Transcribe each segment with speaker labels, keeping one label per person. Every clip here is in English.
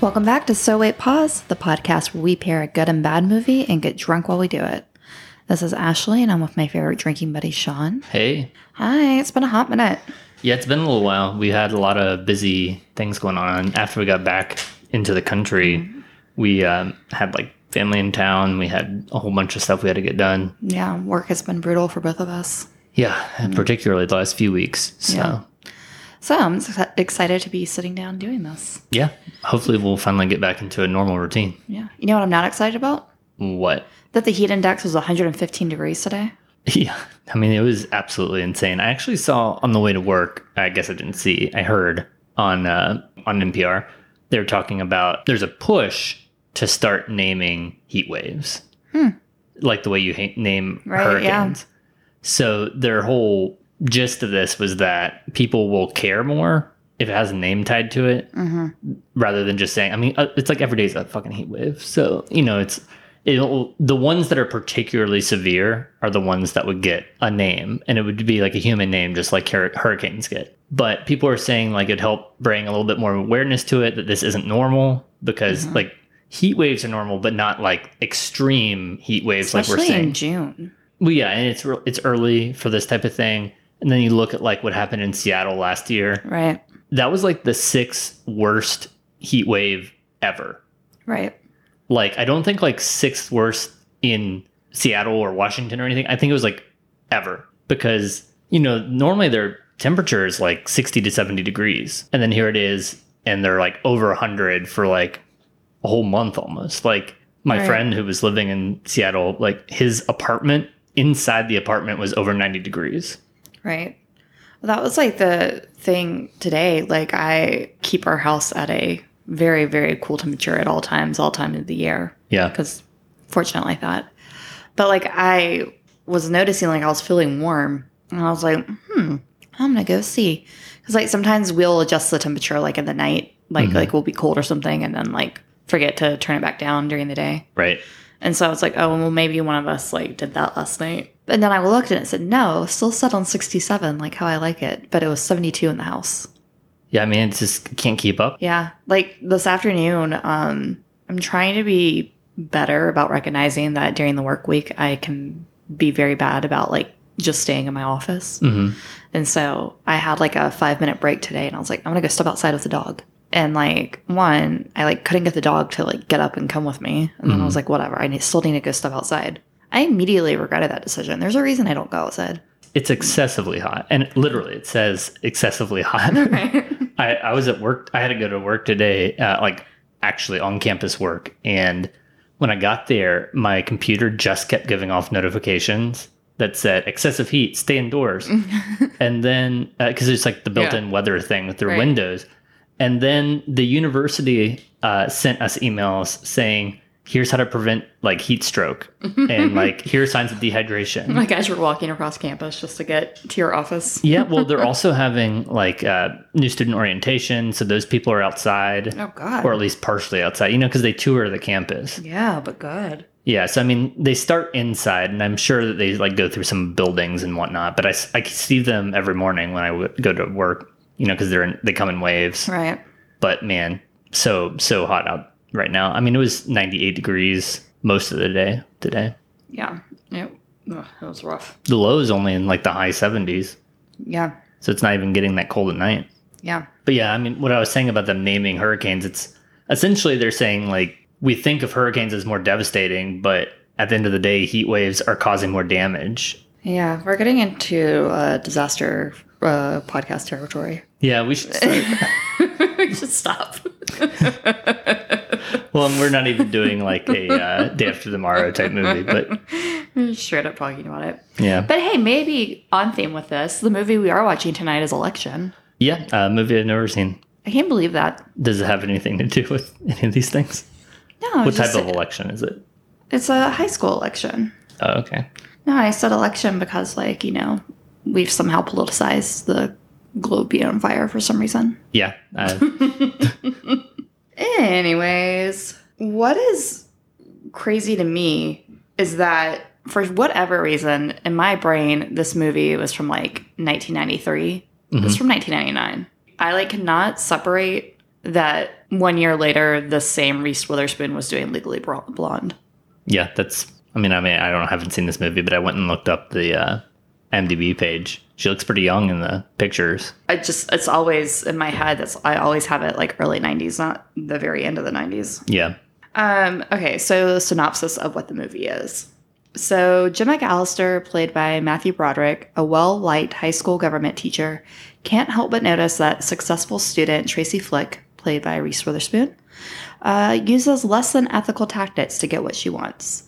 Speaker 1: Welcome back to So Wait Pause, the podcast where we pair a good and bad movie and get drunk while we do it. This is Ashley, and I'm with my favorite drinking buddy, Sean.
Speaker 2: Hey.
Speaker 1: Hi, it's been a hot minute.
Speaker 2: Yeah, it's been a little while. We had a lot of busy things going on. After we got back into the country, we um, had like family in town. We had a whole bunch of stuff we had to get done.
Speaker 1: Yeah, work has been brutal for both of us.
Speaker 2: Yeah, and particularly the last few weeks. So,
Speaker 1: Yeah.
Speaker 2: Yeah.
Speaker 1: So I'm excited to be sitting down doing this. Yeah.
Speaker 2: Hopefully we'll finally get back into a normal routine.
Speaker 1: Yeah. You know what I'm not excited about?
Speaker 2: What?
Speaker 1: That the heat index was 115 degrees today.
Speaker 2: Yeah, I mean, it was absolutely insane. I actually saw on the way to work. I guess I didn't see. I heard on uh, on NPR they were talking about there's a push to start naming heat waves, like the way you ha- name
Speaker 1: Hmm. Right, yeah.
Speaker 2: hurricanes. So their whole gist of this was that people will care more if it has a name tied to it,
Speaker 1: Mm-hmm.
Speaker 2: rather than just saying. I mean, uh, it's like every day's a fucking heat wave. So you know, it's it'll the ones that are particularly severe are the ones that would get a name, and it would be like a human name, just like hur- hurricanes get. But people are saying like it'd help bring a little bit more awareness to it that this isn't normal because
Speaker 1: Mm-hmm.
Speaker 2: like heat waves are normal, but not like extreme heat waves like
Speaker 1: Especially
Speaker 2: we're saying.
Speaker 1: in June.
Speaker 2: Well, yeah, and it's re- it's early for this type of thing. And then you look at like what happened in Seattle last year.
Speaker 1: Right.
Speaker 2: That was like the sixth worst heat wave ever.
Speaker 1: Right.
Speaker 2: Like I don't think like sixth worst in Seattle or Washington or anything. I think it was like ever because you know normally their temperature is like 60 to 70 degrees and then here it is and they're like over 100 for like a whole month almost like my
Speaker 1: Right.
Speaker 2: friend who was living in Seattle like his apartment inside the apartment was over 90 degrees
Speaker 1: Right. Well, that was like the thing today. Like I keep our house at a very, very cool temperature at all times, all time of the year.
Speaker 2: yeah
Speaker 1: Because fortunately like that. But like I was noticing like I was feeling warm. And I was like, hmm, I'm gonna go see. Because like sometimes we'll adjust the temperature like in the night. Like like we'll be cold or something and then like forget to turn it back down during the day.
Speaker 2: right
Speaker 1: And so I was like, oh, well, maybe one of us like did that last night. And then I looked and it said, no, still set on 67, like how I like it. But it was 72 in the house.
Speaker 2: yeah I mean it just can't keep up
Speaker 1: Yeah. Like this afternoon, um, I'm trying to be better about recognizing that during the work week, I can be very bad about like just staying in my office.
Speaker 2: hmm
Speaker 1: And so I had like a five minute break today and I was like, I'm gonna go step outside with the dog. And like one, I like couldn't get the dog to like get up and come with me. And then I was like, whatever, I need, still need to go step outside. I immediately regretted that decision. There's a reason I don't go outside.
Speaker 2: it's excessively hot and literally it says excessively hot I, I was at work. I had to go to work today, uh, like actually on campus work. And when I got there, my computer just kept giving off notifications that said excessive heat, stay indoors. and then, because it's like the built in weather thing with their
Speaker 1: Right.
Speaker 2: windows. And then the university uh, sent us emails saying, here's how to prevent like heat stroke and like here are signs of dehydration.
Speaker 1: Like as you're walking across campus just to get to your office.
Speaker 2: Yeah, well, they're also having like uh, new student orientation, so those people are outside,
Speaker 1: Oh God.
Speaker 2: or at least partially outside. You know, because they tour the campus.
Speaker 1: yeah, but good.
Speaker 2: Yeah, so I mean, they start inside, and I'm sure that they like go through some buildings and whatnot. But i, I see them every morning when I w- go to work. You know, because they're in, they come in waves.
Speaker 1: Right.
Speaker 2: But man, so so hot out right now. I mean, it was 98 degrees most of the day today.
Speaker 1: Yeah. It, ugh, it was rough.
Speaker 2: The low is only in like the high 70s,
Speaker 1: Yeah.
Speaker 2: so it's not even getting that cold at night.
Speaker 1: Yeah.
Speaker 2: But yeah, I mean, what I was saying about them naming hurricanes, it's essentially they're saying like we think of hurricanes as more devastating, but at the end of the day, heat waves are causing more damage.
Speaker 1: Yeah. We're getting into uh, disaster uh, podcast territory.
Speaker 2: Yeah, we should. Start.
Speaker 1: we should stop.
Speaker 2: well, and we're not even doing like a uh, day after tomorrow type movie, but
Speaker 1: Straight up talking about it.
Speaker 2: yeah,
Speaker 1: But hey, maybe on theme with this, the movie we are watching tonight is Election.
Speaker 2: yeah, a movie I've never seen.
Speaker 1: I can't believe that.
Speaker 2: Does it have anything to do with any of these things?
Speaker 1: No,
Speaker 2: What type of election is it?
Speaker 1: It's a high school election.
Speaker 2: Oh, okay.
Speaker 1: No, I said election because, like, you know, we've somehow politicized the globe being on fire for some reason.
Speaker 2: Yeah, uh,
Speaker 1: Anyways, what is crazy to me is that for whatever reason, in my brain, this movie was from like 1993. It was from 1999. I like cannot separate that one year later, the same Reese Witherspoon was doing Legally Blonde.
Speaker 2: Yeah, that's. I mean, I mean, I don't I haven't seen this movie, but I went and looked up the uh, MDB page. She looks pretty young in the pictures.
Speaker 1: I just, it's always in my head. That's I always have it like early 90s, not the very end of the 90s.
Speaker 2: Yeah.
Speaker 1: Um, okay, so the synopsis of what the movie is. So, Jim McAllister, played by Matthew Broderick, a well liked high school government teacher, can't help but notice that successful student Tracy Flick, played by Reese Witherspoon, uh, uses less than ethical tactics to get what she wants.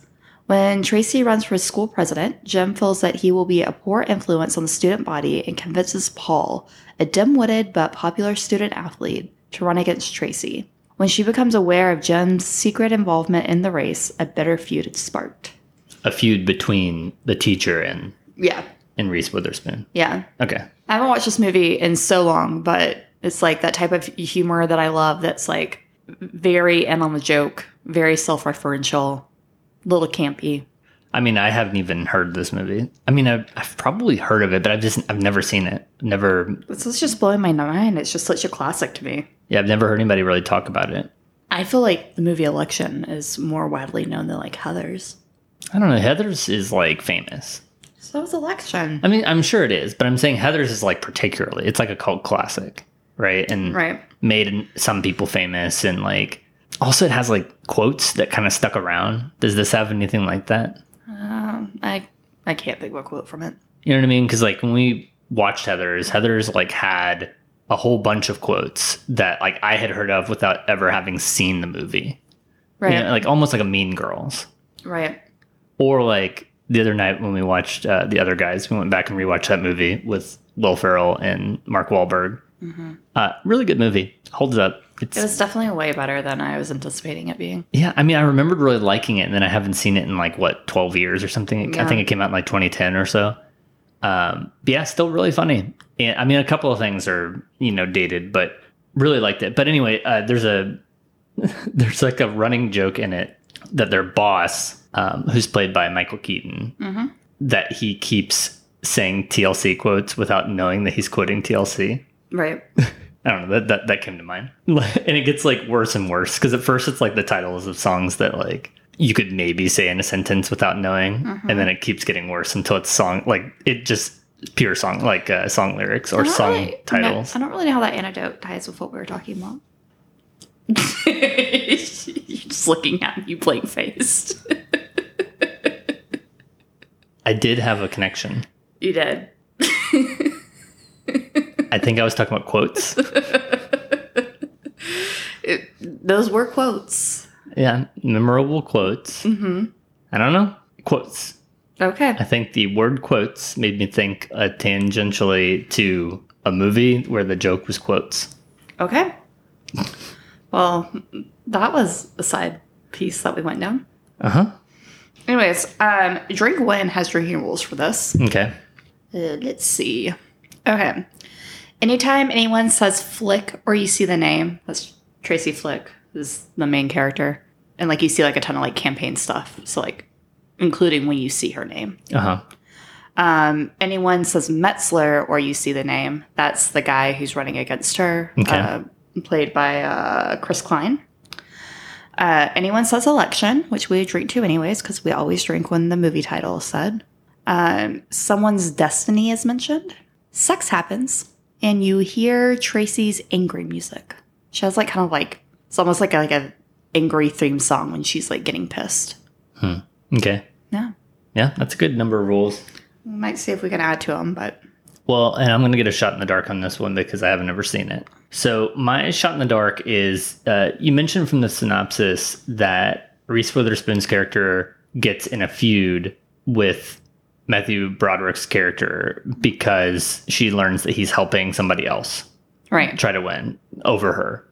Speaker 1: When Tracy runs for school president, Jim feels that he will be a poor influence on the student body and convinces Paul, a dim witted but popular student athlete, to run against Tracy. When she becomes aware of Jim's secret involvement in the race, a bitter feud is sparked.
Speaker 2: A feud between the teacher and
Speaker 1: Yeah,
Speaker 2: and Reese Witherspoon.
Speaker 1: yeah.
Speaker 2: Okay.
Speaker 1: I haven't watched this movie in so long, but it's like that type of humor that I love that's like very in on the joke, very self referential, little campy.
Speaker 2: I mean, I haven't even heard this movie. I mean, I've, I've probably heard of it, but I've just I've never seen it. Never.
Speaker 1: This is just blowing my mind. It's just such a classic to me.
Speaker 2: Yeah, I've never heard anybody really talk about it.
Speaker 1: I feel like the movie Election is more widely known than like Heathers.
Speaker 2: I don't know. Heathers is like famous.
Speaker 1: So is Election.
Speaker 2: I mean, I'm sure it is, but I'm saying Heathers is like particularly. It's like a cult classic, right? And
Speaker 1: Right.
Speaker 2: made some people famous, and like also it has like quotes that kind of stuck around. Does this have anything like that?
Speaker 1: Um, I I can't think of a quote from it.
Speaker 2: You know what I mean? Because like when we watched Heathers, Heathers like had a whole bunch of quotes that like I had heard of without ever having seen the movie.
Speaker 1: Right.
Speaker 2: You know, like almost like a Mean Girls.
Speaker 1: right.
Speaker 2: Or like the other night when we watched uh, the other guys, we went back and rewatched that movie with Will Ferrell and Mark Wahlberg. Uh, really good movie. Holds up. It's
Speaker 1: It was definitely way better than I was anticipating it being.
Speaker 2: yeah. I mean, I remembered really liking it, and then I haven't seen it in like what twelve years or something. I think it came out in like 2010 or so. Um, yeah, still really funny. And I mean, a couple of things are you know dated, but really liked it. But anyway, uh, there's a there's like a running joke in it that their boss, um, who's played by Michael Keaton, that he keeps saying TLC quotes without knowing that he's quoting TLC.
Speaker 1: Right.
Speaker 2: I don't know that that, that came to mind, and it gets like worse and worse because at first it's like the titles of songs that like you could maybe say in a sentence without knowing, and then it keeps getting worse until it's song like it just pure song like uh, song lyrics or song
Speaker 1: really
Speaker 2: titles.
Speaker 1: I don't really know how that anecdote ties with what we were talking about. You're just looking at me blank faced.
Speaker 2: I did have a connection.
Speaker 1: you did.
Speaker 2: I think I was talking about quotes.
Speaker 1: It, those were quotes.
Speaker 2: yeah, memorable quotes. Mm-hmm. I don't know quotes.
Speaker 1: Okay.
Speaker 2: I think the word quotes made me think uh, tangentially to a movie where the joke was quotes.
Speaker 1: Okay. Well, that was a side piece that we went down.
Speaker 2: Uh huh.
Speaker 1: Anyways, um, Drink Win has drinking rules for this.
Speaker 2: Okay.
Speaker 1: Uh, let's see. Okay. Anytime anyone says Flick or you see the name, that's Tracy Flick is the main character. And like you see like a ton of like campaign stuff. So like including when you see her name.
Speaker 2: Uh huh.
Speaker 1: Um, anyone says Metzler or you see the name, that's the guy who's running against her,
Speaker 2: Okay.
Speaker 1: uh, played by uh, Chris Klein. Uh, anyone says election, which we drink to anyways, because we always drink when the movie title is said. Um, someone's destiny is mentioned. Sex happens, and you hear Tracy's angry music. She has like kind of like it's almost like a, like a angry theme song when she's like getting pissed. Hmm.
Speaker 2: Okay.
Speaker 1: Yeah,
Speaker 2: Yeah, that's a good number of rules.
Speaker 1: we might see if we can add to them, but
Speaker 2: Well, and I'm going to get a shot in the dark on this one because I haven't ever seen it. So, my shot in the dark is uh, you mentioned from the synopsis that Reese Witherspoon's character gets in a feud with Matthew Broderick's character because she learns that he's helping somebody else
Speaker 1: right,
Speaker 2: try to win over her.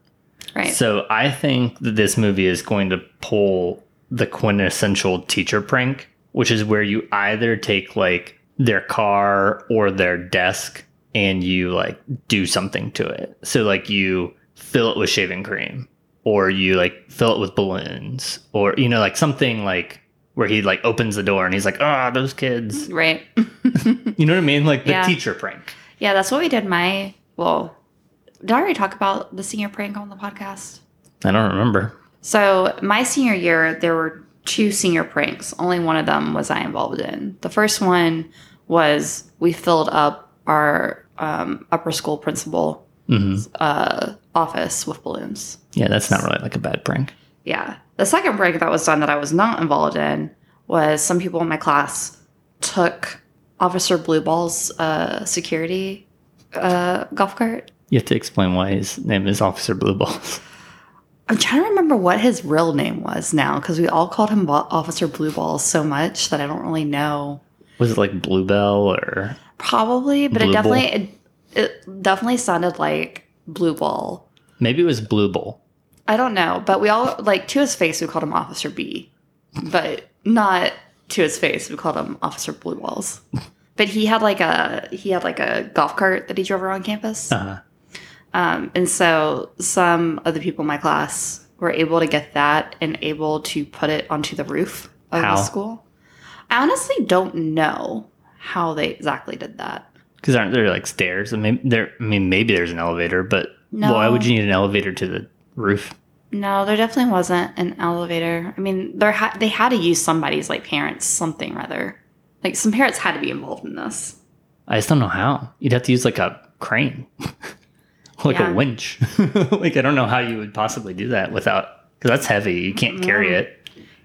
Speaker 1: right.
Speaker 2: So I think that this movie is going to pull the quintessential teacher prank, which is where you either take like their car or their desk and you like do something to it. So like you fill it with shaving cream or you like fill it with balloons or you know like something like where he like opens the door and he's like, "Ah, those kids."
Speaker 1: Right.
Speaker 2: You know what I mean? Like the
Speaker 1: Yeah.
Speaker 2: teacher prank.
Speaker 1: yeah, that's what we did. My well, did I already talk about the senior prank on the podcast?
Speaker 2: I don't remember.
Speaker 1: So my senior year, there were two senior pranks. Only one of them was I involved in. The first one was we filled up our um, upper school principal uh, office with balloons.
Speaker 2: Yeah, that's not really like a bad prank.
Speaker 1: Yeah. The second break that was done that I was not involved in was some people in my class took Officer Blueball's uh, security uh, golf cart.
Speaker 2: You have to explain why his name is Officer Blue Balls.
Speaker 1: I'm trying to remember what his real name was now because we all called him Officer Blue Balls so much that I don't really know.
Speaker 2: Was it like Bluebell or
Speaker 1: Probably, but
Speaker 2: Blue
Speaker 1: it definitely it, it definitely sounded like Blueball.
Speaker 2: Maybe it was Blue Bowl?
Speaker 1: I don't know, but we all like to his face we called him Officer B, but not to his face we called him Officer Blue Walls. But he had like a he had like a golf cart that he drove around campus,
Speaker 2: Uh,
Speaker 1: um, and so some of the people in my class were able to get that and able to put it onto the roof of
Speaker 2: How?
Speaker 1: the school. I honestly don't know how they exactly did that.
Speaker 2: Because aren't there like stairs? I mean, there. I mean, maybe there's an elevator, but
Speaker 1: No.
Speaker 2: why would you need an elevator to the roof?
Speaker 1: No, there definitely wasn't an elevator. I mean, there ha- they had to use somebody's like parents, something rather. Like some parents had to be involved in this.
Speaker 2: I just don't know how. You'd have to use like a crane, like
Speaker 1: Yeah.
Speaker 2: a winch. like I don't know how you would possibly do that without because that's heavy. You can't carry it.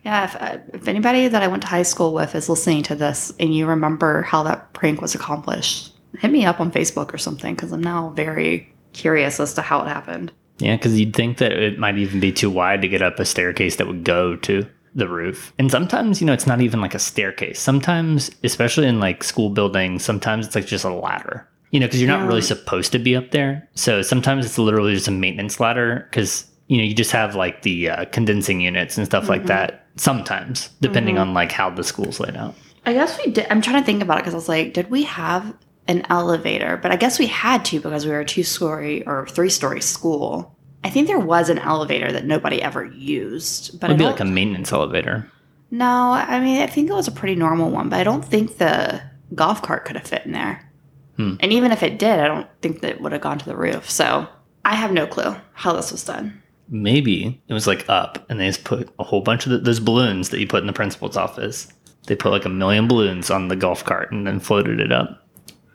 Speaker 1: Yeah, if, uh, if anybody that I went to high school with is listening to this and you remember how that prank was accomplished, hit me up on Facebook or something because I'm now very curious as to how it happened.
Speaker 2: Yeah, because you'd think that it might even be too wide to get up a staircase that would go to the roof. And sometimes, you know, it's not even like a staircase. Sometimes, especially in like school buildings, sometimes it's like just a ladder. You know, because you're not
Speaker 1: Yeah.
Speaker 2: really supposed to be up there. So sometimes it's literally just a maintenance ladder because you know you just have like the uh, condensing units and stuff like that. Sometimes, depending on like how the school's laid out.
Speaker 1: I guess we did. I'm trying to think about it because I was like, did we have an elevator? But I guess we had to because we were a two story or three story school. I think there was an elevator that nobody ever used, but
Speaker 2: It'd be like a maintenance elevator.
Speaker 1: no. I mean, I think it was a pretty normal one, but I don't think the golf cart could have fit in there.
Speaker 2: Hmm.
Speaker 1: And even if it did, I don't think that it would have gone to the roof. So I have no clue how this was done.
Speaker 2: Maybe it was like up, and they just put a whole bunch of the, those balloons that you put in the principal's office. They put like a million balloons on the golf cart and then floated it up.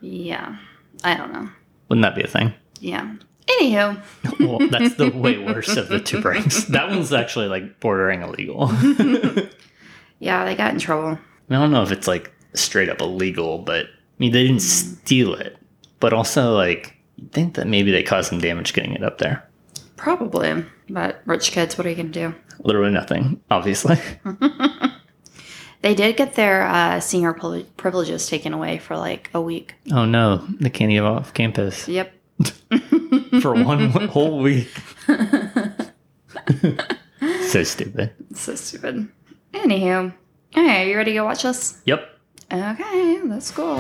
Speaker 1: Yeah, I don't know.
Speaker 2: Wouldn't that be a thing?
Speaker 1: Yeah. Anywho,
Speaker 2: Well, that's the way worse of the two pranks. That one's actually like bordering illegal.
Speaker 1: yeah, they got in trouble.
Speaker 2: I don't know if it's like straight up illegal, but I mean they didn't hmm. steal it. But also like you'd think that maybe they caused some damage getting it up there.
Speaker 1: Probably, but rich kids, what are you gonna do?
Speaker 2: Literally nothing, obviously.
Speaker 1: They did get their uh, senior privileges taken away for like a week.
Speaker 2: Oh no, they can't even off campus
Speaker 1: Yep.
Speaker 2: for one whole week. so stupid.
Speaker 1: So stupid. Anywho, okay, are you ready to go watch this?
Speaker 2: Yep.
Speaker 1: Okay, let's go.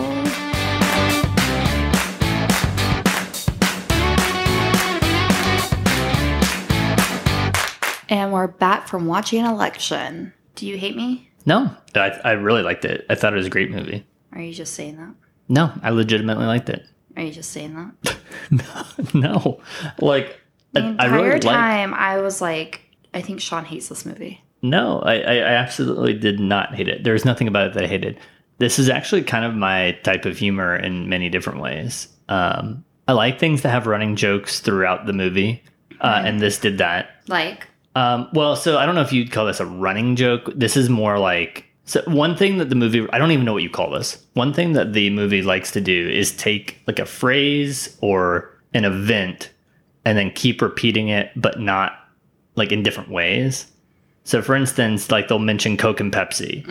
Speaker 1: And we're back from watching an election. Do you hate me?
Speaker 2: No, I, I really liked it. I thought it was a great movie.
Speaker 1: Are you just saying that?
Speaker 2: No, I legitimately liked it.
Speaker 1: Are you just saying that?
Speaker 2: no, like
Speaker 1: The
Speaker 2: I, I
Speaker 1: entire
Speaker 2: really like.
Speaker 1: time, I was like, I think Sean hates this movie.
Speaker 2: No, I, I I absolutely did not hate it. There was nothing about it that I hated. This is actually kind of my type of humor in many different ways. Um, I like things that have running jokes throughout the movie, uh, and this did that.
Speaker 1: Like,
Speaker 2: Um, well, so I don't know if you'd call this a running joke. This is more like so one thing that the movie I don't even know what you call this. One thing that the movie likes to do is take like a phrase or an event and then keep repeating it but not like in different ways. So for instance, like they'll mention Coke and Pepsi.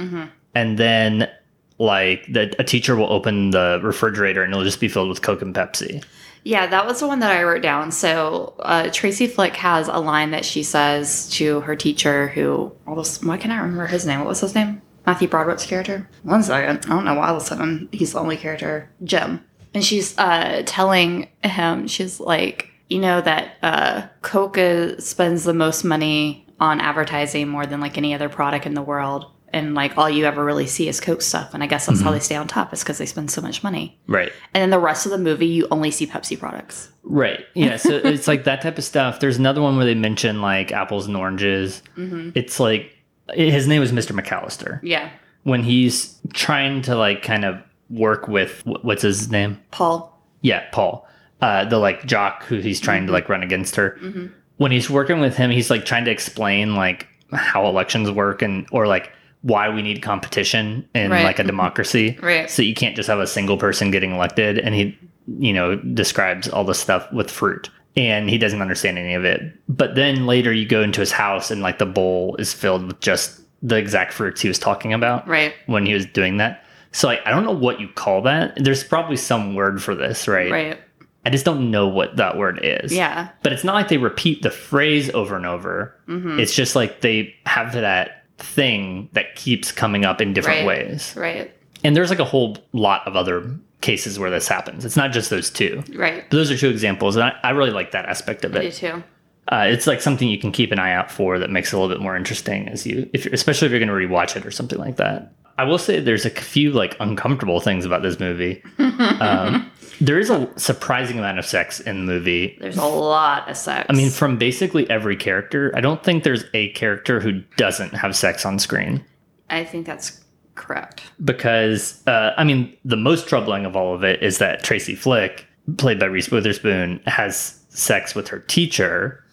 Speaker 2: And then like the, a teacher will open the refrigerator and it'll just be filled with Coke and Pepsi.
Speaker 1: Yeah, that was the one that I wrote down. So uh, Tracy Flick has a line that she says to her teacher, who this. Why can't I remember his name? What was his name? Matthew Broderick's character. One second. I don't know why all of a sudden he's the only character. Jim. And she's uh, telling him, she's like, you know that uh, is- spends the most money on advertising more than like any other product in the world. And like all you ever really see is Coke stuff. And I guess that's how they stay on top is because they spend so much money.
Speaker 2: Right.
Speaker 1: And then the rest of the movie, you only see Pepsi products.
Speaker 2: Right. Yeah. So it's like that type of stuff. There's another one where they mention like apples and oranges. Mm-hmm. It's like his name is Mr. McAllister.
Speaker 1: Yeah.
Speaker 2: When he's trying to like kind of work with what's his name?
Speaker 1: Paul.
Speaker 2: Yeah, Paul, uh, the like jock who he's trying to mm-hmm. like run against her. Mm-hmm. When he's working with him, he's like trying to explain like how elections work and or like why we need competition in
Speaker 1: Right.
Speaker 2: like a democracy.
Speaker 1: Right.
Speaker 2: So you can't just have a single person getting elected. And he, you know, describes all the stuff with fruit. And he doesn't understand any of it. But then later you go into his house and like the bowl is filled with just the exact fruits he was talking about
Speaker 1: Right.
Speaker 2: when he was doing that. So like I don't know what you call that. There's probably some word for this, right?
Speaker 1: Right.
Speaker 2: I just don't know what that word is.
Speaker 1: Yeah.
Speaker 2: But it's not like they repeat the phrase over and over.
Speaker 1: Mm-hmm.
Speaker 2: It's just like they have that thing that keeps coming up in different
Speaker 1: Right.
Speaker 2: ways.
Speaker 1: Right.
Speaker 2: And there's like a whole lot of other cases where this happens. It's not just those two.
Speaker 1: Right.
Speaker 2: But those are two examples, and I, I really like that aspect of
Speaker 1: I
Speaker 2: it.
Speaker 1: too.
Speaker 2: Uh, it's like something you can keep an eye out for that makes it a little bit more interesting as you, if you're, especially if you're going to rewatch it or something like that. I will say there's a few like uncomfortable things about this movie. um, there is a surprising amount of sex in the movie.
Speaker 1: There's a lot of sex.
Speaker 2: I mean, from basically every character, I don't think there's a character who doesn't have sex on screen.
Speaker 1: I think that's correct.
Speaker 2: because uh, I mean the most troubling of all of it is that Tracy Flick, played by Reese Witherspoon, has sex with her teacher,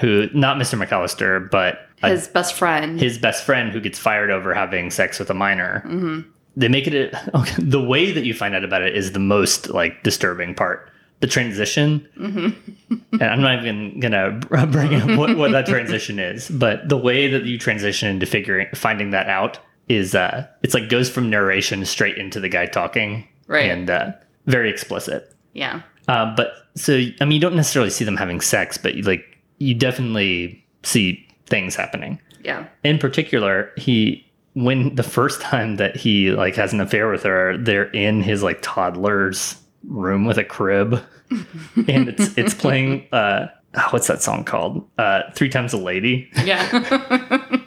Speaker 2: who not Mr. McAllister, but a-
Speaker 1: His best friend.
Speaker 2: his best friend who gets fired over having sex with a minor. They make it a, okay, the way that you find out about it is the most like disturbing part. The transition, and I'm not even gonna bring up what, what that transition is, but the way that you transition into figuring finding that out is uh, it's like goes from narration straight into the guy talking,
Speaker 1: Right.
Speaker 2: And uh, very explicit.
Speaker 1: yeah.
Speaker 2: Uh, but so I mean, you don't necessarily see them having sex, but you, like you definitely see things happening.
Speaker 1: Yeah.
Speaker 2: in particular he when the first time that he like has an affair with her they're in his like toddler's room with a crib. And it's it's playing uh oh, what's that song called? Uh three times a lady.
Speaker 1: Yeah.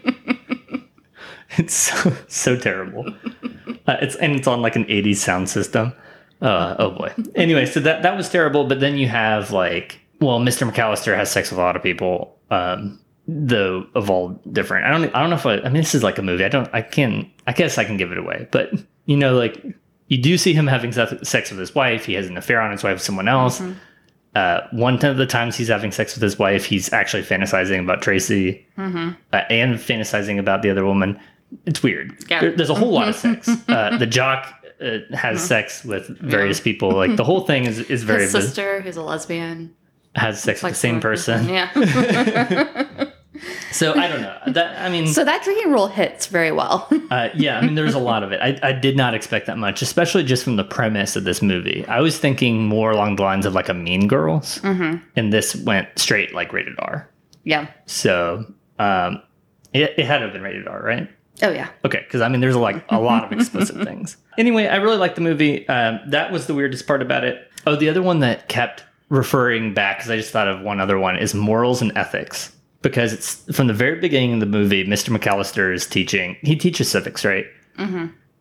Speaker 2: it's so so terrible. Uh, it's and it's on like an 80s sound system uh oh boy anyway so that that was terrible but then you have like well mr mcallister has sex with a lot of people um though of all different i don't i don't know if I, I mean this is like a movie i don't i can i guess i can give it away but you know like you do see him having sex with his wife he has an affair on his wife with someone else uh, one of the times he's having sex with his wife, he's actually fantasizing about Tracy uh, and fantasizing about the other woman. It's weird.
Speaker 1: Yeah.
Speaker 2: There- there's a whole lot of sex. Uh, the jock uh, has sex with various people. Like the whole thing is is very
Speaker 1: His sister, who's a lesbian.
Speaker 2: has sex with the same person.
Speaker 1: Yeah.
Speaker 2: So I don't know. That I mean,
Speaker 1: so that drinking rule hits very well.
Speaker 2: uh, yeah, I mean, there's a lot of it. I, I did not expect that much, especially just from the premise of this movie. I was thinking more along the lines of like a Mean Girls, and this went straight like rated R.
Speaker 1: yeah.
Speaker 2: So um, it, it had to have been rated R, right?
Speaker 1: Oh yeah.
Speaker 2: Okay, because I mean, there's like a lot of explicit things. Anyway, I really liked the movie. Um, that was the weirdest part about it. Oh, the other one that kept referring back, because I just thought of one other one, is morals and ethics. Because it's from the very beginning of the movie, Mr. McAllister is teaching. He teaches civics, right?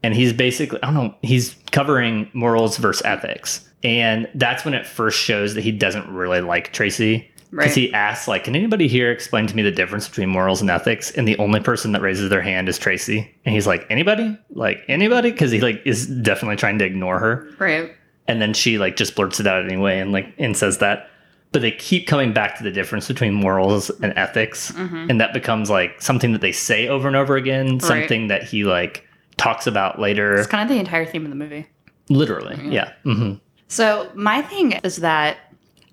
Speaker 2: and he's basically I don't know, he's covering morals versus ethics. And that's when it first shows that he doesn't really like Tracy. Because
Speaker 1: Right.
Speaker 2: he asks, like, can anybody here explain to me the difference between morals and ethics? And the only person that raises their hand is Tracy. And he's like, anybody? Like anybody? Because he like is definitely trying to ignore her.
Speaker 1: Right.
Speaker 2: And then she like just blurts it out anyway and like and says that. But they keep coming back to the difference between morals and ethics. And that becomes like something that they say over and over again, something that he like talks about later.
Speaker 1: It's kind of the entire theme of the movie.
Speaker 2: Literally, yeah. hmm
Speaker 1: So my thing is that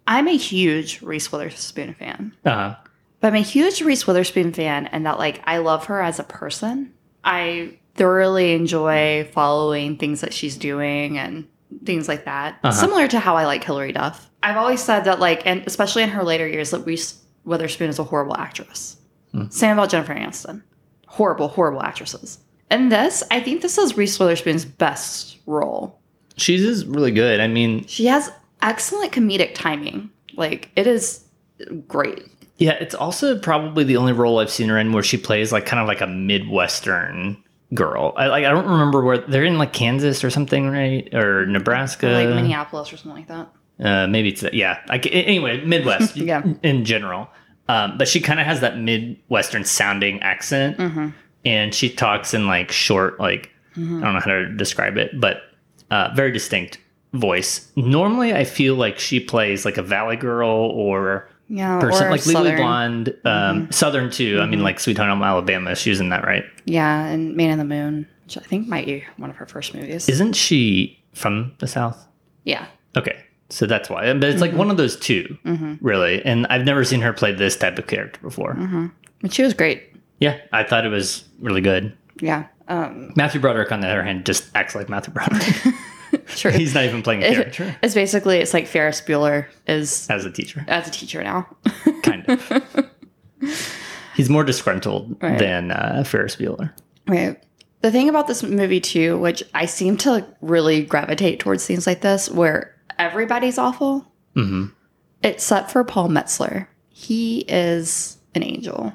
Speaker 1: I'm a huge Reese Witherspoon fan.
Speaker 2: Uh,
Speaker 1: But I'm a huge Reese Witherspoon fan, and that like I love her as a person. I thoroughly enjoy following things that she's doing and things like that.
Speaker 2: Uh-huh.
Speaker 1: Similar to how I like Hilary Duff. I've always said that like, and especially in her later years, that Reese Witherspoon is a horrible actress. Same about Jennifer Aniston. Horrible, horrible actresses. And this, I think this is Reese Witherspoon's best role.
Speaker 2: she's is really good. I mean,
Speaker 1: She has excellent comedic timing. Like it is great.
Speaker 2: Yeah, it's also probably the only role I've seen her in where she plays like kind of like a midwestern girl. I like I don't remember where they're in like Kansas or something, right? Or Nebraska,
Speaker 1: like Minneapolis or something like that.
Speaker 2: Uh, maybe it's yeah. Like anyway, Midwest
Speaker 1: Yeah.
Speaker 2: in general. Um, but she kind of has that Midwestern sounding accent,
Speaker 1: Mm-hmm.
Speaker 2: and she talks in like short, like I don't know how to describe it, but uh, very distinct voice. Normally, I feel like she plays like a Valley Girl or
Speaker 1: Yeah,
Speaker 2: person
Speaker 1: or
Speaker 2: like Legally
Speaker 1: Southern. Mm-hmm.
Speaker 2: Blonde, um, Southern too. I mean, like Sweet Home Alabama. She was in that, right?
Speaker 1: Yeah, and Man in the Moon, which I think might be one of her first movies.
Speaker 2: Isn't she from the South?
Speaker 1: yeah,
Speaker 2: Okay. So that's why. But it's
Speaker 1: Mm-hmm.
Speaker 2: like one of those 2 really. And I've never seen her play this type of character before.
Speaker 1: but she was great.
Speaker 2: Yeah, I thought it was really good.
Speaker 1: Yeah, um,
Speaker 2: Matthew Broderick, on the other hand, just acts like Matthew Broderick.
Speaker 1: sure.
Speaker 2: He's not even playing a character
Speaker 1: It's basically it's like Ferris Bueller is
Speaker 2: as a teacher,
Speaker 1: as a teacher now.
Speaker 2: kind of. He's more disgruntled
Speaker 1: Right.
Speaker 2: than uh, Ferris Bueller.
Speaker 1: Right. The thing about this movie too, which I seem to really gravitate towards things like this, where everybody's awful,
Speaker 2: hmm
Speaker 1: except for Paul Metzler. He is an angel.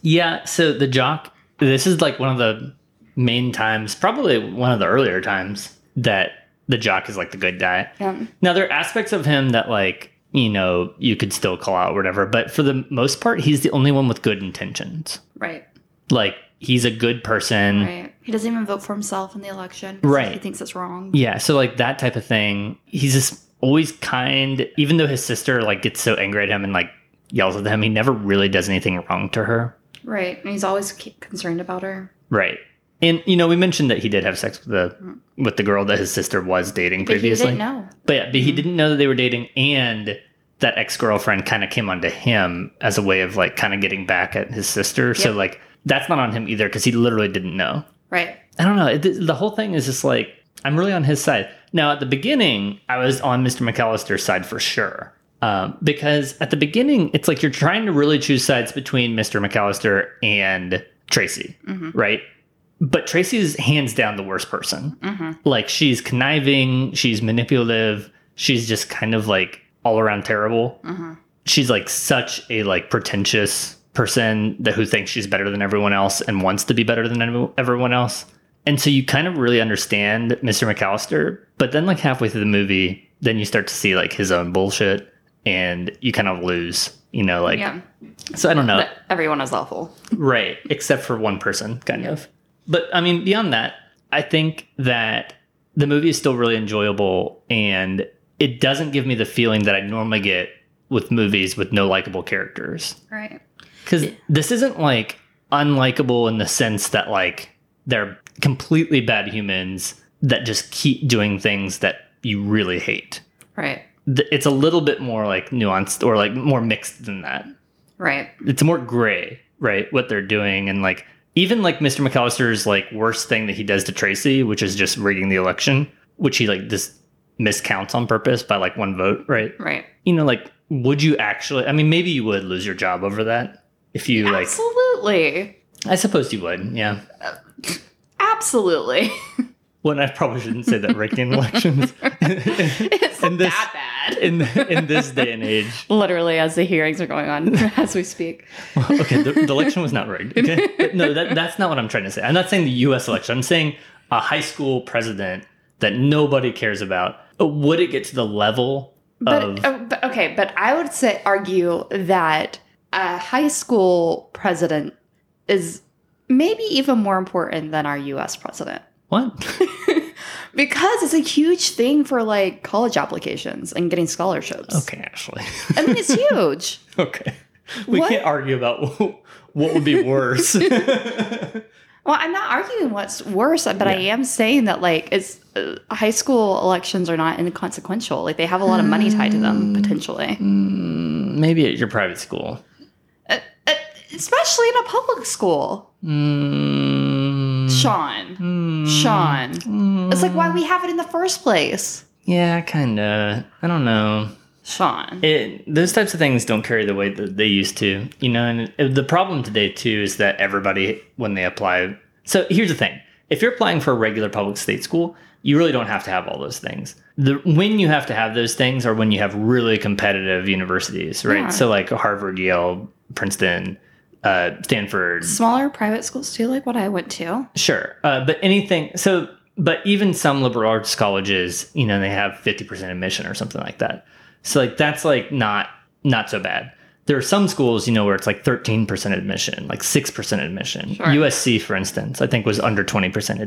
Speaker 2: Yeah, so the jock, this is like one of the main times, probably one of the earlier times that the jock is like the good guy.
Speaker 1: Yeah.
Speaker 2: Now there are aspects of him that like, you know, you could still call out or whatever, but for the most part, he's the only one with good intentions.
Speaker 1: Right.
Speaker 2: Like he's a good person.
Speaker 1: Right. He doesn't even vote for himself in the election.
Speaker 2: Right.
Speaker 1: He thinks it's wrong.
Speaker 2: Yeah, so like that type of thing. He's just always kind, even though his sister like gets so angry at him and like yells at him, he never really does anything wrong to her.
Speaker 1: Right. And he's always concerned about her.
Speaker 2: Right. And you know, we mentioned that he did have sex with the hmm. with the girl that his sister was dating
Speaker 1: But
Speaker 2: previously.
Speaker 1: he didn't know.
Speaker 2: But yeah, but he hmm. didn't know that they were dating and that ex-girlfriend kind of came onto him as a way of like kind of getting back at his sister. So like that's not on him either because he literally didn't know.
Speaker 1: Right.
Speaker 2: I don't know. It, the whole thing is just like I'm really on his side. Now at the beginning, I was on Mr. McAllister's side for sure. Um, because at the beginning, it's like you're trying to really choose sides between Mr. McAllister and Tracy, mm-hmm. right? But Tracy is hands down the worst person. Mm-hmm. Like she's conniving, she's manipulative, she's just kind of like all around terrible. Mm-hmm. She's like such a like pretentious person that who thinks she's better than everyone else and wants to be better than everyone else. And so you kind of really understand Mr. McAllister, but then like halfway through the movie, then you start to see like his own bullshit and you kind of lose, you know, like
Speaker 1: Yeah.
Speaker 2: so I don't know.
Speaker 1: But everyone is awful.
Speaker 2: Right, except for one person, kind of. But I mean, beyond that, I think that the movie is still really enjoyable and it doesn't give me the feeling that I normally get with movies with no likable characters.
Speaker 1: Right.
Speaker 2: Because this isn't like unlikable in the sense that like they're completely bad humans that just keep doing things that you really hate.
Speaker 1: Right.
Speaker 2: It's a little bit more like nuanced or like more mixed than that
Speaker 1: Right.
Speaker 2: it's more gray, right? What they're doing and like even like Mr. McAllister's like worst thing that he does to Tracy, which is just rigging the election, which he like just miscounts on purpose by like one vote, right?
Speaker 1: Right.
Speaker 2: You know, like would you actually I mean maybe you would lose your job over that if you like
Speaker 1: Absolutely.
Speaker 2: I suppose you would, yeah.
Speaker 1: Absolutely.
Speaker 2: Well, I probably shouldn't say that rigging elections
Speaker 1: it's
Speaker 2: In this-
Speaker 1: that bad.
Speaker 2: in in this day and age.
Speaker 1: Literally, as the hearings are going on as we speak.
Speaker 2: okay, the, the election was not rigged. Okay? No, that, that's not what I'm trying to say. I'm not saying the U.S. election. I'm saying a high school president that nobody cares about. Uh, Would it get to the level
Speaker 1: But,
Speaker 2: of?
Speaker 1: oh, but okay, but I would say argue that a high school president is maybe even more important than our U.S. president
Speaker 2: what?
Speaker 1: because it's a huge thing for like college applications and getting scholarships.
Speaker 2: Okay, Ashley.
Speaker 1: I mean, it's huge.
Speaker 2: okay, we
Speaker 1: What?
Speaker 2: can't argue about what would be worse.
Speaker 1: Well, I'm not arguing what's worse, but I am saying that like it's uh, high school elections are not inconsequential. Like they have a lot of money tied to them potentially,
Speaker 2: Maybe at your private school.
Speaker 1: Uh, uh, especially in a public school.
Speaker 2: Mm,
Speaker 1: Sean, Sean, it's like why we have it in the first place.
Speaker 2: yeah, kind of. I don't know.
Speaker 1: Sean,
Speaker 2: it, those types of things don't carry the weight that they used to, you know. And it- the problem today too is that everybody, when they apply, so here's the thing: if you're applying for a regular public state school, you really don't have to have all those things. The when you have to have those things are when you have really competitive universities, right?
Speaker 1: Yeah.
Speaker 2: So like Harvard, Yale, Princeton, uh, Stanford.
Speaker 1: Smaller private schools too, like what I went to.
Speaker 2: Sure, uh, but anything. So, but even some liberal arts colleges, you know, they have fifty percent admission or something like that. So, like that's like not not so bad. There are some schools, you know, where it's like thirteen percent admission, like six percent admission.
Speaker 1: Sure.
Speaker 2: USC, for instance, I think was under twenty percent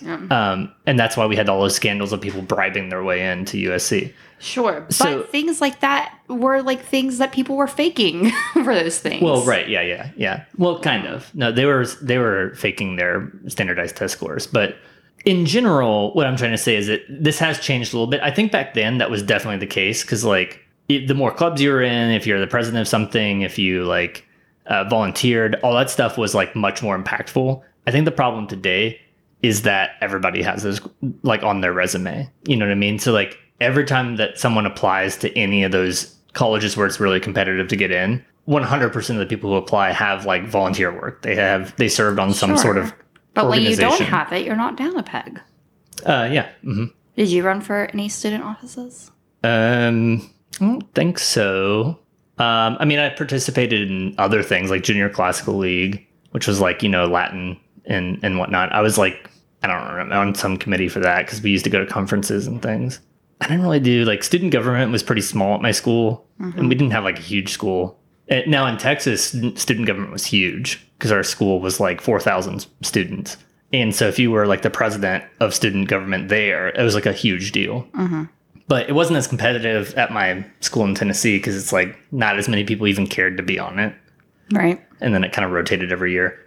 Speaker 2: admission. Um, and that's why we had all those scandals of people bribing their way into USC.
Speaker 1: Sure. But things like that were like things that people were faking for those things.
Speaker 2: Well, right, yeah, yeah, yeah. Well, kind of. No, they were they were faking their standardized test scores, but in general, what I'm trying to say is that this has changed a little bit. I think back then that was definitely the case because like it, the more clubs you were in, if you're the president of something, if you like uh, volunteered, all that stuff was like much more impactful. I think the problem today is that everybody has this like on their resume. You know what I mean? So like every time that someone applies to any of those colleges where it's really competitive to get in, 100% of the people who apply have like volunteer work. They have they served on some
Speaker 1: Sure.
Speaker 2: sort of
Speaker 1: but when you don't have it, you're not down a peg.
Speaker 2: uh yeah. hmm
Speaker 1: Did you run for any student offices?
Speaker 2: Um I don't think so. Um I mean I participated in other things like junior classical league, which was like, you know, Latin and and whatnot. I was like I don't remember on some committee for that because we used to go to conferences and things. I didn't really do like student government was pretty small at my school, and we didn't have like a huge school. Uh, Now in Texas, student government was huge because our school was like four thousand students, and so if you were like the president of student government there, it was like a huge deal. But it wasn't as competitive at my school in Tennessee because it's like not as many people even cared to be on it
Speaker 1: Right.
Speaker 2: and then it kind of rotated every year.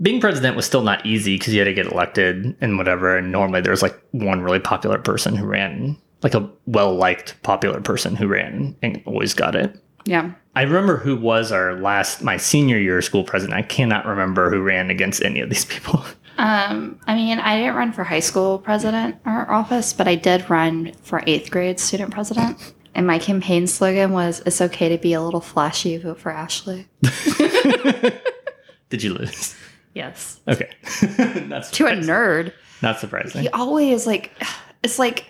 Speaker 2: Being president was still not easy because you had to get elected and whatever. And normally there was like one really popular person who ran, like a well liked popular person who ran and always got it.
Speaker 1: Yeah.
Speaker 2: I remember who was our last, my senior year school president. I cannot remember who ran against any of these people.
Speaker 1: Um, I mean, I didn't run for high school president or office, but I did run for eighth grade student president. And my campaign slogan was "It's okay to be a little flashy. Vote for Ashley."
Speaker 2: Did you lose?
Speaker 1: Yes.
Speaker 2: Okay. That's
Speaker 1: To a nerd,
Speaker 2: Not surprising.
Speaker 1: he always like, it's like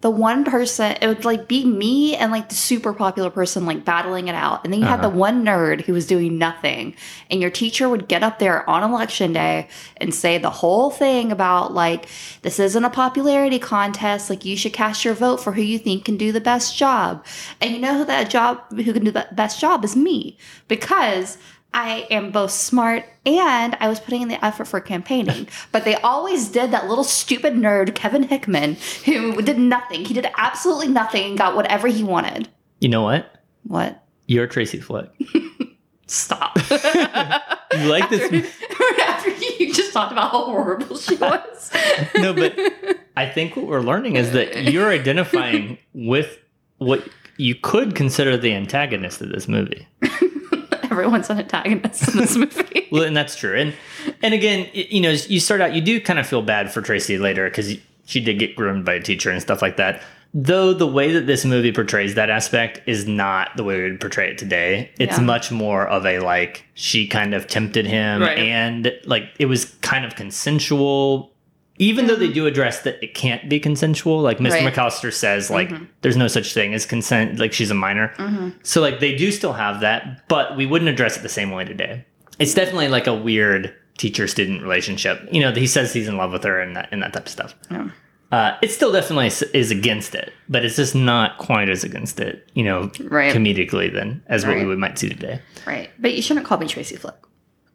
Speaker 1: the one person. It would like be me and like the super popular person like battling it out, and then you had the uh-huh. one nerd who was doing nothing. And your teacher would get up there on election day and say the whole thing about like this isn't a popularity contest. Like you should cast your vote for who you think can do the best job. And you know who that job who can do the best job is me because. I am both smart and I was putting in the effort for campaigning. But they always did that little stupid nerd, Kevin Hickman, who did nothing. He did absolutely nothing and got whatever he wanted.
Speaker 2: You know what?
Speaker 1: What?
Speaker 2: You're Tracy Flick.
Speaker 1: Stop.
Speaker 2: You like this?
Speaker 1: After you just talked about how horrible she was.
Speaker 2: no, but I think what we're learning is that you're identifying with what you could consider the antagonist of this movie.
Speaker 1: Everyone's an antagonist in this movie.
Speaker 2: Well, and that's true. And and again, you know, you start out, you do kind of feel bad for Tracy later because she did get groomed by a teacher and stuff like that. Though the way that this movie portrays that aspect is not the way we would portray it today. It's
Speaker 1: Yeah.
Speaker 2: much more of a like she kind of tempted him
Speaker 1: Right.
Speaker 2: and like it was kind of consensual. Even though they do address that it can't be consensual, like Mr.
Speaker 1: Right.
Speaker 2: McAllister says, like there's no such thing as consent, like she's a minor. So like they do still have that, but we wouldn't address it the same way today. It's definitely like a weird teacher student relationship. You know, he says he's in love with her and that and that type of stuff.
Speaker 1: Yeah.
Speaker 2: Uh, it still definitely is against it, but it's just not quite as against it, you know,
Speaker 1: Right.
Speaker 2: comedically than as what we would might see today.
Speaker 1: Right. But you shouldn't call me Tracy Flick.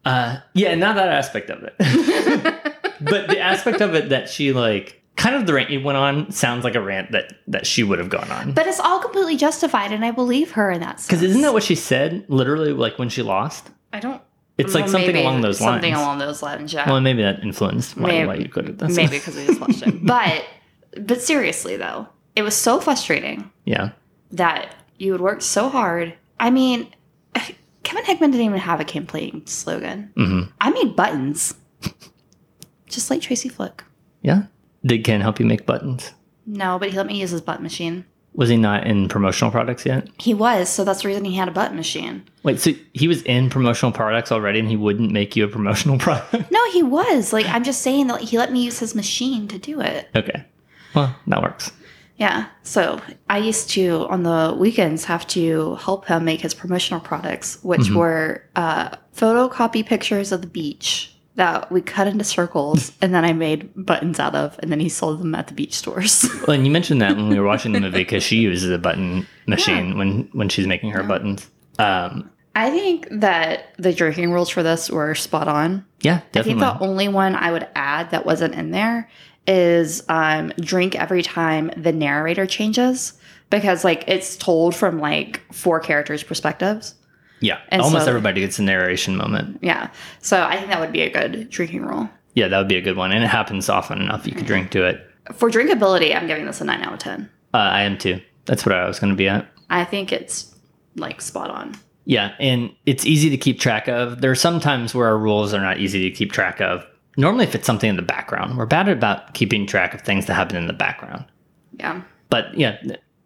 Speaker 2: Uh, yeah, not that aspect of it, but the aspect of it that she like kind of the rant you went on sounds like a rant that that she would have gone on.
Speaker 1: But it's all completely justified, and I believe her in that sense.
Speaker 2: Because isn't that what she said? Literally, like when she lost.
Speaker 1: I don't.
Speaker 2: It's like something along those
Speaker 1: Something
Speaker 2: lines.
Speaker 1: Something along those lines, yeah.
Speaker 2: Well, maybe that influenced why,
Speaker 1: Maybe-
Speaker 2: why you could have done
Speaker 1: Maybe because we just watched it. But but seriously though, it was so frustrating
Speaker 2: Yeah.
Speaker 1: that you would work so hard. I mean, Kevin Hickman didn't even have a campaign slogan.
Speaker 2: hmm
Speaker 1: I made buttons, just like Tracy Flick.
Speaker 2: Yeah. Did Ken help you make buttons?
Speaker 1: No, but he let me use his button machine.
Speaker 2: Was he not in promotional products yet?
Speaker 1: He was, so that's the reason he had a button machine.
Speaker 2: Wait, so he was in promotional products already and he wouldn't make you a promotional product?
Speaker 1: No, he was. Like I'm just saying that he let me use his machine to do it.
Speaker 2: okay. Well, that works.
Speaker 1: Yeah. So I used to on the weekends have to help him make his promotional products, which were uh, photocopy pictures of the beach that we cut into circles, and then I made buttons out of, and then he sold them at the beach stores.
Speaker 2: Well, and you mentioned that when we were watching the movie because she uses a button machine when when she's making her buttons. Um,
Speaker 1: I think that the drinking rules for this were spot on.
Speaker 2: yeah,
Speaker 1: I think
Speaker 2: definitely.
Speaker 1: the only one I would add that wasn't in there is um, drink every time the narrator changes because like it's told from like four characters' perspectives.
Speaker 2: Yeah,
Speaker 1: and
Speaker 2: almost
Speaker 1: so-
Speaker 2: everybody gets a narration moment.
Speaker 1: Yeah, so I think that would be a good drinking rule.
Speaker 2: Yeah, that would be a good one, and it happens often enough. You could drink to it.
Speaker 1: For drinkability, I'm giving this a nine out of ten.
Speaker 2: Uh, I am too. That's what I was going to be at.
Speaker 1: I think it's like spot on.
Speaker 2: Yeah, and it's easy to keep track of. There are some times where our rules are not easy to keep track of. Normally, if it's something in the background, we're bad about keeping track of things that happen in the background.
Speaker 1: Yeah,
Speaker 2: But yeah,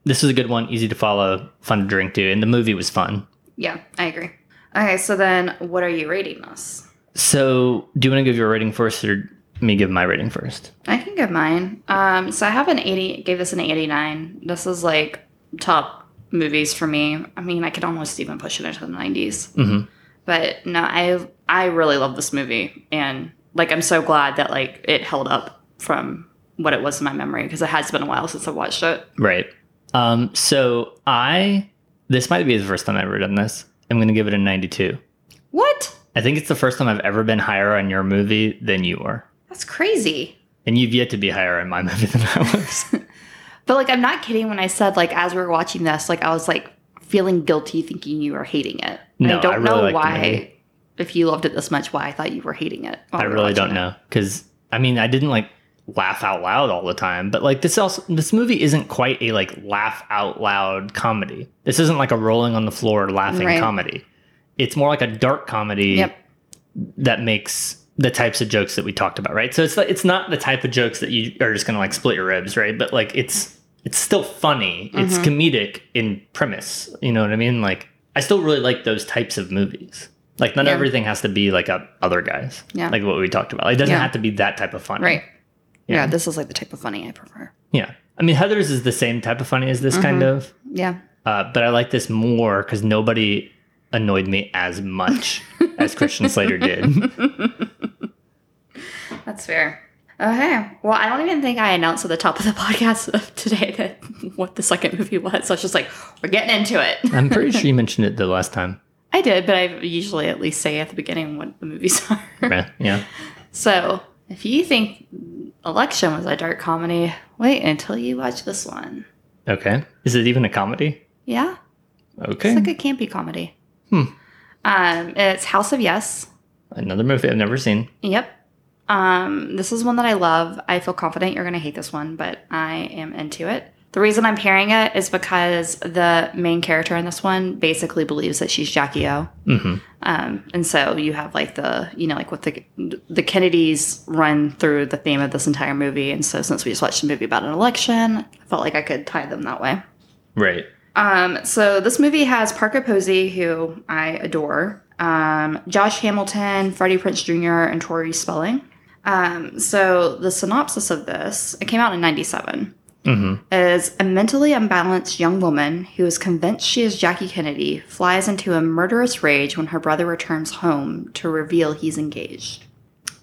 Speaker 2: this is a good one, easy to follow, fun to drink to, and the movie was fun.
Speaker 1: Yeah, I agree. Okay, so then what are you rating this?
Speaker 2: So, do you want to give your rating first, or me give my rating first?
Speaker 1: I can give mine. Um, so I have an 80, gave this an 89. This is like top movies for me. I mean, I could almost even push it into the 90s.
Speaker 2: Mhm.
Speaker 1: But no, I I really love this movie, and like I'm so glad that like it held up from what it was in my memory because it has been a while since I watched it.
Speaker 2: Right. Um, so I this might be the first time I've ever done this. I'm going to give it a 92.
Speaker 1: What?
Speaker 2: I think it's the first time I've ever been higher on your movie than you were.
Speaker 1: That's crazy.
Speaker 2: And you've yet to be higher on my movie than I was.
Speaker 1: But like I'm not kidding when I said like as we were watching this, like I was like feeling guilty thinking you were hating it. And
Speaker 2: No,
Speaker 1: I don't
Speaker 2: I really
Speaker 1: know why if you loved it this much, why I thought you were hating it.
Speaker 2: I really don't
Speaker 1: it.
Speaker 2: know cuz I mean, I didn't like laugh out loud all the time, but like this also this movie isn't quite a like laugh out loud comedy. This isn't like a rolling on the floor laughing
Speaker 1: Right.
Speaker 2: comedy. It's more like a dark comedy
Speaker 1: Yep.
Speaker 2: that makes the types of jokes that we talked about, right? So it's like it's not the type of jokes that you are just gonna like split your ribs, right? But like it's it's still funny. It's
Speaker 1: Mm-hmm.
Speaker 2: comedic in premise. You know what I mean? Like I still really like those types of movies. Like not
Speaker 1: Yeah.
Speaker 2: everything has to be like a other guys.
Speaker 1: Yeah.
Speaker 2: Like what we talked about. It doesn't
Speaker 1: Yeah.
Speaker 2: have to be that type of fun.
Speaker 1: Right. Yeah.
Speaker 2: Yeah.
Speaker 1: this is like the type of funny I prefer.
Speaker 2: Yeah. I mean Heathers is the same type of funny as this kind
Speaker 1: Mm-hmm.
Speaker 2: of.
Speaker 1: Yeah.
Speaker 2: Uh, but I like this more because nobody annoyed me as much as Christian Slater did.
Speaker 1: That's fair. Okay. Well, I don't even think I announced at the top of the podcast of today that what the second movie was. So it's just like, we're getting into it.
Speaker 2: I'm pretty sure you mentioned it the last time.
Speaker 1: I did, but I usually at least say at the beginning what the movies are.
Speaker 2: Yeah.
Speaker 1: so if you think Election was a dark comedy, wait until you watch this one.
Speaker 2: Okay. Is it even a comedy?
Speaker 1: Yeah.
Speaker 2: Okay.
Speaker 1: It's like a campy comedy.
Speaker 2: Hmm.
Speaker 1: Um, it's House of Yes.
Speaker 2: Another movie I've never seen.
Speaker 1: Yep. Um, this is one that I love. I feel confident you're going to hate this one, but I am into it. The reason I'm pairing it is because the main character in this one basically believes that she's Jackie O.
Speaker 2: hmm
Speaker 1: Um, and so you have like the, you know, like what the the Kennedys run through the theme of this entire movie. And so since we just watched a movie about an election, I felt like I could tie them that way.
Speaker 2: Right.
Speaker 1: Um, so this movie has Parker Posey, who I adore, um, Josh Hamilton, Freddie Prinze Jr., and Tori Spelling. Um, so the synopsis of this, it came out in 97,
Speaker 2: hmm
Speaker 1: is a mentally unbalanced young woman who is convinced she is Jackie Kennedy flies into a murderous rage when her brother returns home to reveal he's engaged.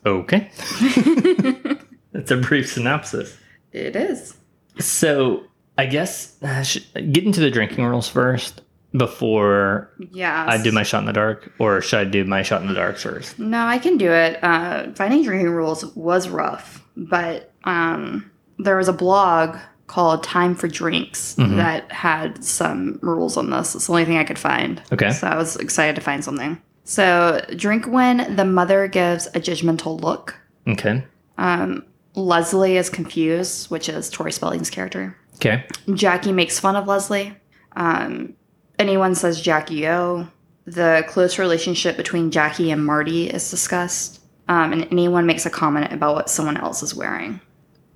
Speaker 2: Okay. That's a brief synopsis.
Speaker 1: It is.
Speaker 2: So I guess uh, sh- get into the drinking rules first before
Speaker 1: Yeah.
Speaker 2: I do my shot in the dark, or should I do my shot in the dark first?
Speaker 1: No, I can do it. Uh, finding drinking rules was rough, but um, there was a blog called Time for Drinks that had some rules on this. It's the only thing I could find.
Speaker 2: Okay.
Speaker 1: So I was excited to find something. So, drink when the mother gives a judgmental look.
Speaker 2: Okay.
Speaker 1: Um, Leslie is confused, which is Tori Spelling's character.
Speaker 2: Okay.
Speaker 1: Jackie makes fun of Leslie. Um, anyone says Jackie O. The close relationship between Jackie and Marty is discussed. Um, and anyone makes a comment about what someone else is wearing.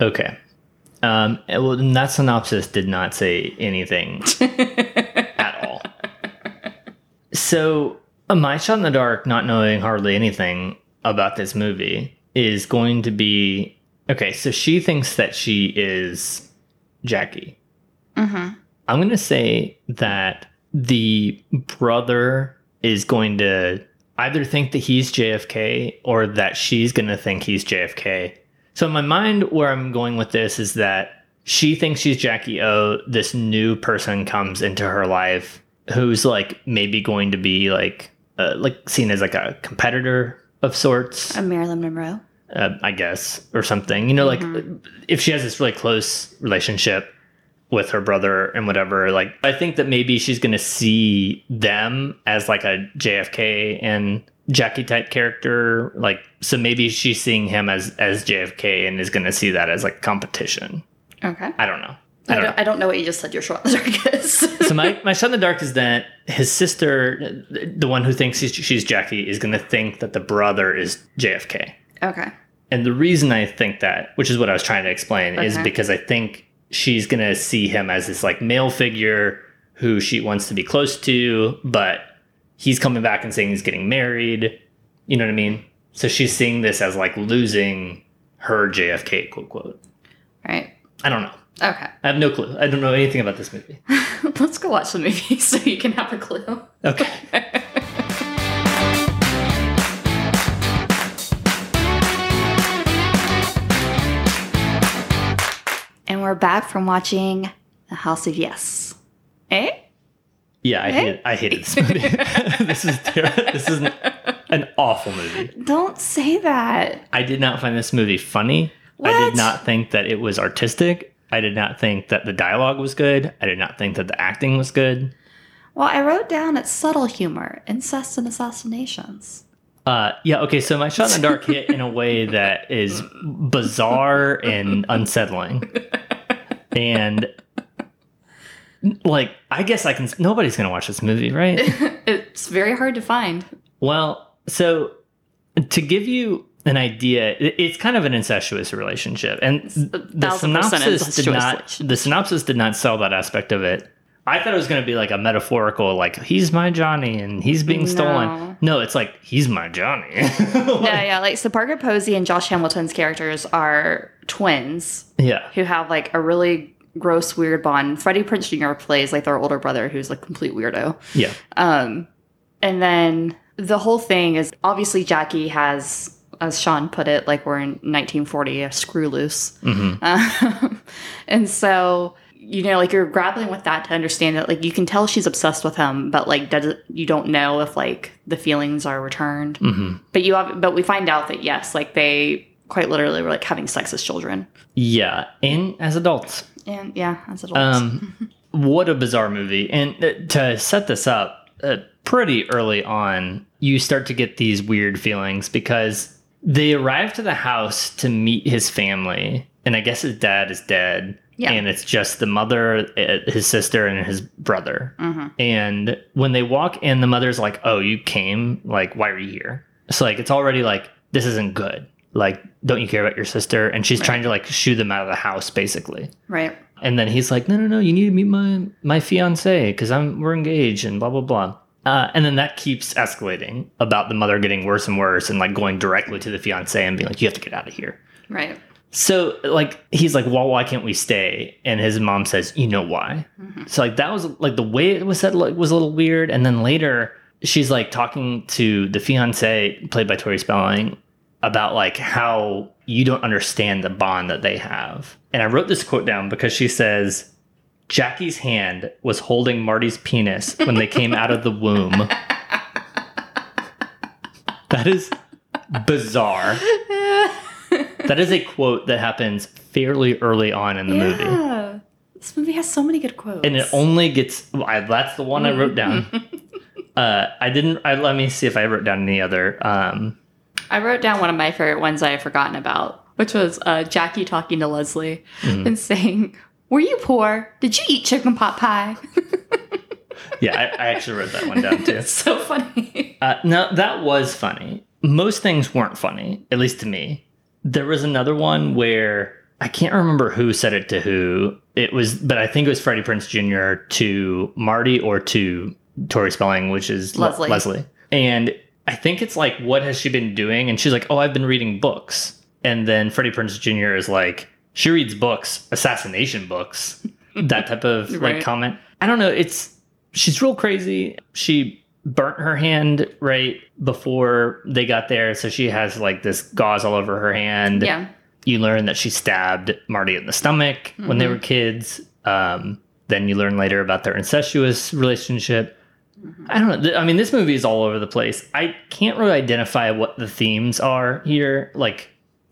Speaker 2: Okay. Um, and that synopsis did not say anything at all. So, my shot in the dark, not knowing hardly anything about this movie, is going to be okay. So she thinks that she is Jackie.
Speaker 1: Mm-hmm.
Speaker 2: I'm going to say that the brother is going to either think that he's JFK or that she's going to think he's JFK. So in my mind, where I'm going with this is that she thinks she's Jackie O. This new person comes into her life who's like maybe going to be like uh, like seen as like a competitor of sorts.
Speaker 1: A Marilyn Monroe.
Speaker 2: uh, I guess, or something. You know, like if she has this really close relationship with her brother and whatever, like I think that maybe she's going to see them as like a JFK and Jackie type character. Like, so maybe she's seeing him as as JFK and is going to see that as like competition.
Speaker 1: Okay.
Speaker 2: I don't know.
Speaker 1: I
Speaker 2: I don't
Speaker 1: don't, I don't know what you just said your shot in the dark is.
Speaker 2: so my, my shot in the dark is that his sister, the one who thinks she's, she's Jackie, is going to think that the brother is JFK.
Speaker 1: okay.
Speaker 2: And the reason I think that, which is what I was trying to explain, is because I think she's going to see him as this like male figure who she wants to be close to, but he's coming back and saying he's getting married. You know what I mean? So she's seeing this as like losing her JFK quote quote.
Speaker 1: Right.
Speaker 2: I don't know.
Speaker 1: Okay.
Speaker 2: I have no clue. I don't know anything about this movie.
Speaker 1: Let's go watch the movie so you can have a clue.
Speaker 2: Okay.
Speaker 1: And we're back from watching The House of Yes. Eh?
Speaker 2: Yeah, I hated, I hated this movie. this is terrible. This is an, an awful movie.
Speaker 1: Don't say that.
Speaker 2: I did not find this movie funny.
Speaker 1: What?
Speaker 2: I did not think that it was artistic. I did not think that the dialogue was good. I did not think that the acting was good.
Speaker 1: Well, I wrote down it's subtle humor, incest and assassinations.
Speaker 2: Uh, yeah, okay, so my shot in the dark hit in a way that is bizarre and unsettling. And like, I guess I can. Nobody's gonna watch this movie, right?
Speaker 1: It's very hard to find.
Speaker 2: Well, so to give you an idea, it's kind of an incestuous relationship, and the synopsis did not. The synopsis did not sell that aspect of it. I thought it was going to be like a metaphorical, like he's my Johnny and he's being
Speaker 1: No.
Speaker 2: stolen. No, it's like he's my Johnny.
Speaker 1: Yeah, yeah. Like, so Parker Posey and Josh Hamilton's characters are twins
Speaker 2: yeah,
Speaker 1: who have like a really gross, weird bond. Freddie Prinze Jr. plays like their older brother who's like complete weirdo.
Speaker 2: yeah,
Speaker 1: Um, and then the whole thing is obviously Jackie has, as Sean put it, like we're in 1940, a screw loose. Um, and so, you know, like you're grappling with that to understand that, like, you can tell she's obsessed with him, but like, does it, you don't know if like the feelings are returned.
Speaker 2: hmm
Speaker 1: But you have, but we find out that yes, like they quite literally were like having sex as children.
Speaker 2: yeah, and as adults.
Speaker 1: And yeah, as adults.
Speaker 2: Um, what a bizarre movie! And uh, to set this up, uh, pretty early on, you start to get these weird feelings because they arrive to the house to meet his family, and I guess his dad is dead.
Speaker 1: Yeah.
Speaker 2: And it's just the mother, uh, his sister, and his brother.
Speaker 1: Mhm.
Speaker 2: And when they walk in, the mother's like, "Oh, you came? Like, why are you here?" So like, it's already like this isn't good. Like, don't you care about your sister? And she's trying to like shoo them out of the house, basically.
Speaker 1: right.
Speaker 2: And then he's like, no, no, no, you need to meet my my fiance because I'm we're engaged and blah blah blah. Uh, and then that keeps escalating about the mother getting worse and worse and like going directly to the fiance and being like, you have to get out of here.
Speaker 1: Right.
Speaker 2: So like he's like, well, why can't we stay? And his mom says, you know why? So like that was like the way it was said like, was a little weird. And then later she's like talking to the fiance played by Tori Spelling about like how you don't understand the bond that they have. And I wrote this quote down because she says Jackie's hand was holding Marty's penis when they came out of the womb. That is bizarre. That is a quote that happens fairly early on in the movie.
Speaker 1: Yeah. This movie has so many good quotes.
Speaker 2: And it only gets I, that's the one I wrote down. uh, I didn't I, let me see if I wrote down any other um,
Speaker 1: I wrote down one of my favorite ones I had forgotten about, which was uh, Jackie talking to Leslie
Speaker 2: Mm-hmm.
Speaker 1: and saying, Were you poor? Did you eat chicken pot pie?
Speaker 2: yeah, I, I actually wrote that one down too.
Speaker 1: it's so funny.
Speaker 2: Uh, no, that was funny. Most things weren't funny, at least to me. There was another one where I can't remember who said it to who. It was, but I think it was Freddie Prinze Jr. to Marty or to Tori Spelling, which is Le-
Speaker 1: Leslie.
Speaker 2: Leslie. And I think it's like, what has she been doing? And she's like, oh, I've been reading books. And then Freddie Prinze Jr. is like, she reads books, assassination books. that type of like comment. I don't know. It's she's real crazy. She burnt her hand right before they got there, so she has like this gauze all over her hand.
Speaker 1: Yeah.
Speaker 2: You learn that she stabbed Marty in the stomach when they
Speaker 1: Mhm.
Speaker 2: were kids. Um, then you learn later about their incestuous relationship. I don't know. I mean, this movie is all over the place. I can't really identify what the themes are here. Like,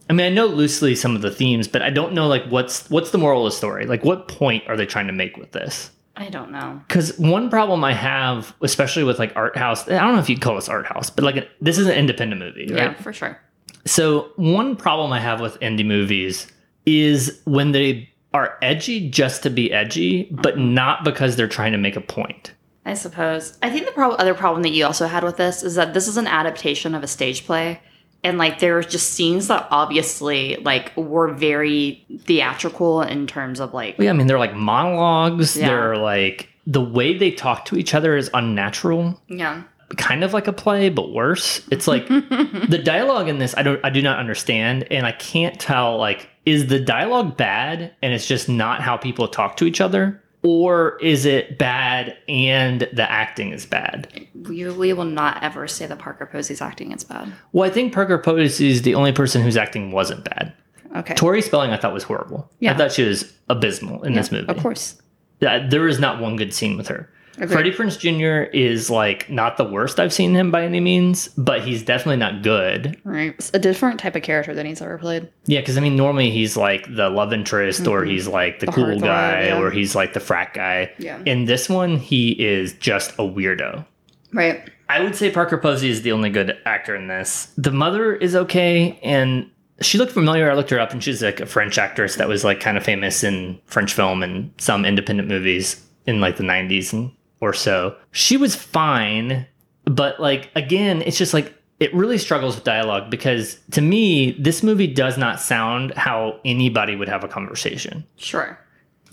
Speaker 2: I mean, I know loosely some of the themes, but I don't know like what's what's the moral of the story. Like, what point are they trying to make with this?
Speaker 1: I don't know.
Speaker 2: Because one problem I have, especially with like art house, I don't know if you'd call this art house, but like this is an independent movie, right?
Speaker 1: Yeah, for sure.
Speaker 2: So one problem I have with indie movies is when they are edgy just to be edgy, but mm-hmm. not because they're trying to make a point.
Speaker 1: I suppose. I think the other problem that you also had with this is that this is an adaptation of a stage play. And like there were just scenes that obviously like were very theatrical in terms of like
Speaker 2: Yeah, I mean they're like monologues.
Speaker 1: Yeah.
Speaker 2: They're like the way they talk to each other is unnatural,
Speaker 1: yeah.
Speaker 2: kind of like a play, but worse. It's like the dialogue in this I don't I do not understand, and I can't tell like is the dialogue bad and it's just not how people talk to each other, or is it bad and the acting is bad?
Speaker 1: We, we will not ever say that Parker Posey's acting is bad.
Speaker 2: Well, I think Parker Posey is the only person whose acting wasn't bad.
Speaker 1: Okay.
Speaker 2: Tori Spelling, I thought was horrible.
Speaker 1: Yeah.
Speaker 2: I thought she was abysmal in this movie.
Speaker 1: Of course.
Speaker 2: Yeah, there is not one good scene with her.
Speaker 1: Agreed.
Speaker 2: Freddie Prinze Jr. is like not the worst I've seen him by any means, but he's definitely not good.
Speaker 1: Right. It's a different type of character than he's ever played.
Speaker 2: Yeah, because I mean, normally he's like the love interest, or mm-hmm. he's like the,
Speaker 1: The
Speaker 2: cool guy,
Speaker 1: yeah.
Speaker 2: or he's like the frat guy.
Speaker 1: Yeah.
Speaker 2: In this one, he is just a weirdo.
Speaker 1: Right.
Speaker 2: I would say Parker Posey is the only good actor in this. The mother is okay, and she looked familiar. I looked her up, and she's like a French actress that was like kind of famous in French film and some independent movies in like the '90s and or so. She was fine, but like again, it's just like it really struggles with dialogue because to me, this movie does not sound how anybody would have a conversation
Speaker 1: Sure.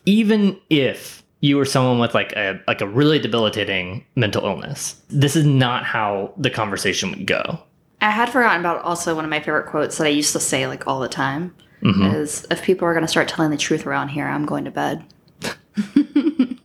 Speaker 2: even if you were someone with like a like a really debilitating mental illness this is not how the conversation would go
Speaker 1: I had forgotten about also one of my favorite quotes that I used to say like all the time
Speaker 2: Mhm.
Speaker 1: is if people are going to start telling the truth around here, I'm going to bed. I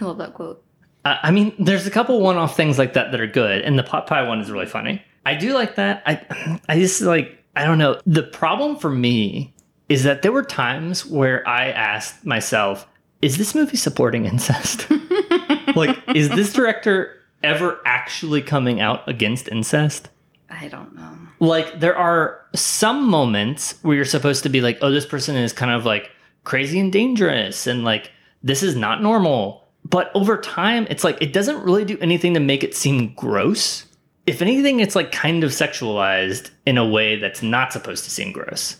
Speaker 1: love that quote.
Speaker 2: I I mean, there's a couple one-off things like that that are good, and the pot pie one is really funny. I do like that. I, I just like, I don't know. The problem for me is that there were times where I asked myself, "Is this movie supporting incest? like, is this director ever actually coming out against incest?"
Speaker 1: I don't know.
Speaker 2: like there are some moments where you're supposed to be like oh this person is kind of like crazy and dangerous and like this is not normal but over time it's like it doesn't really do anything to make it seem gross if anything it's like kind of sexualized in a way that's not supposed to seem gross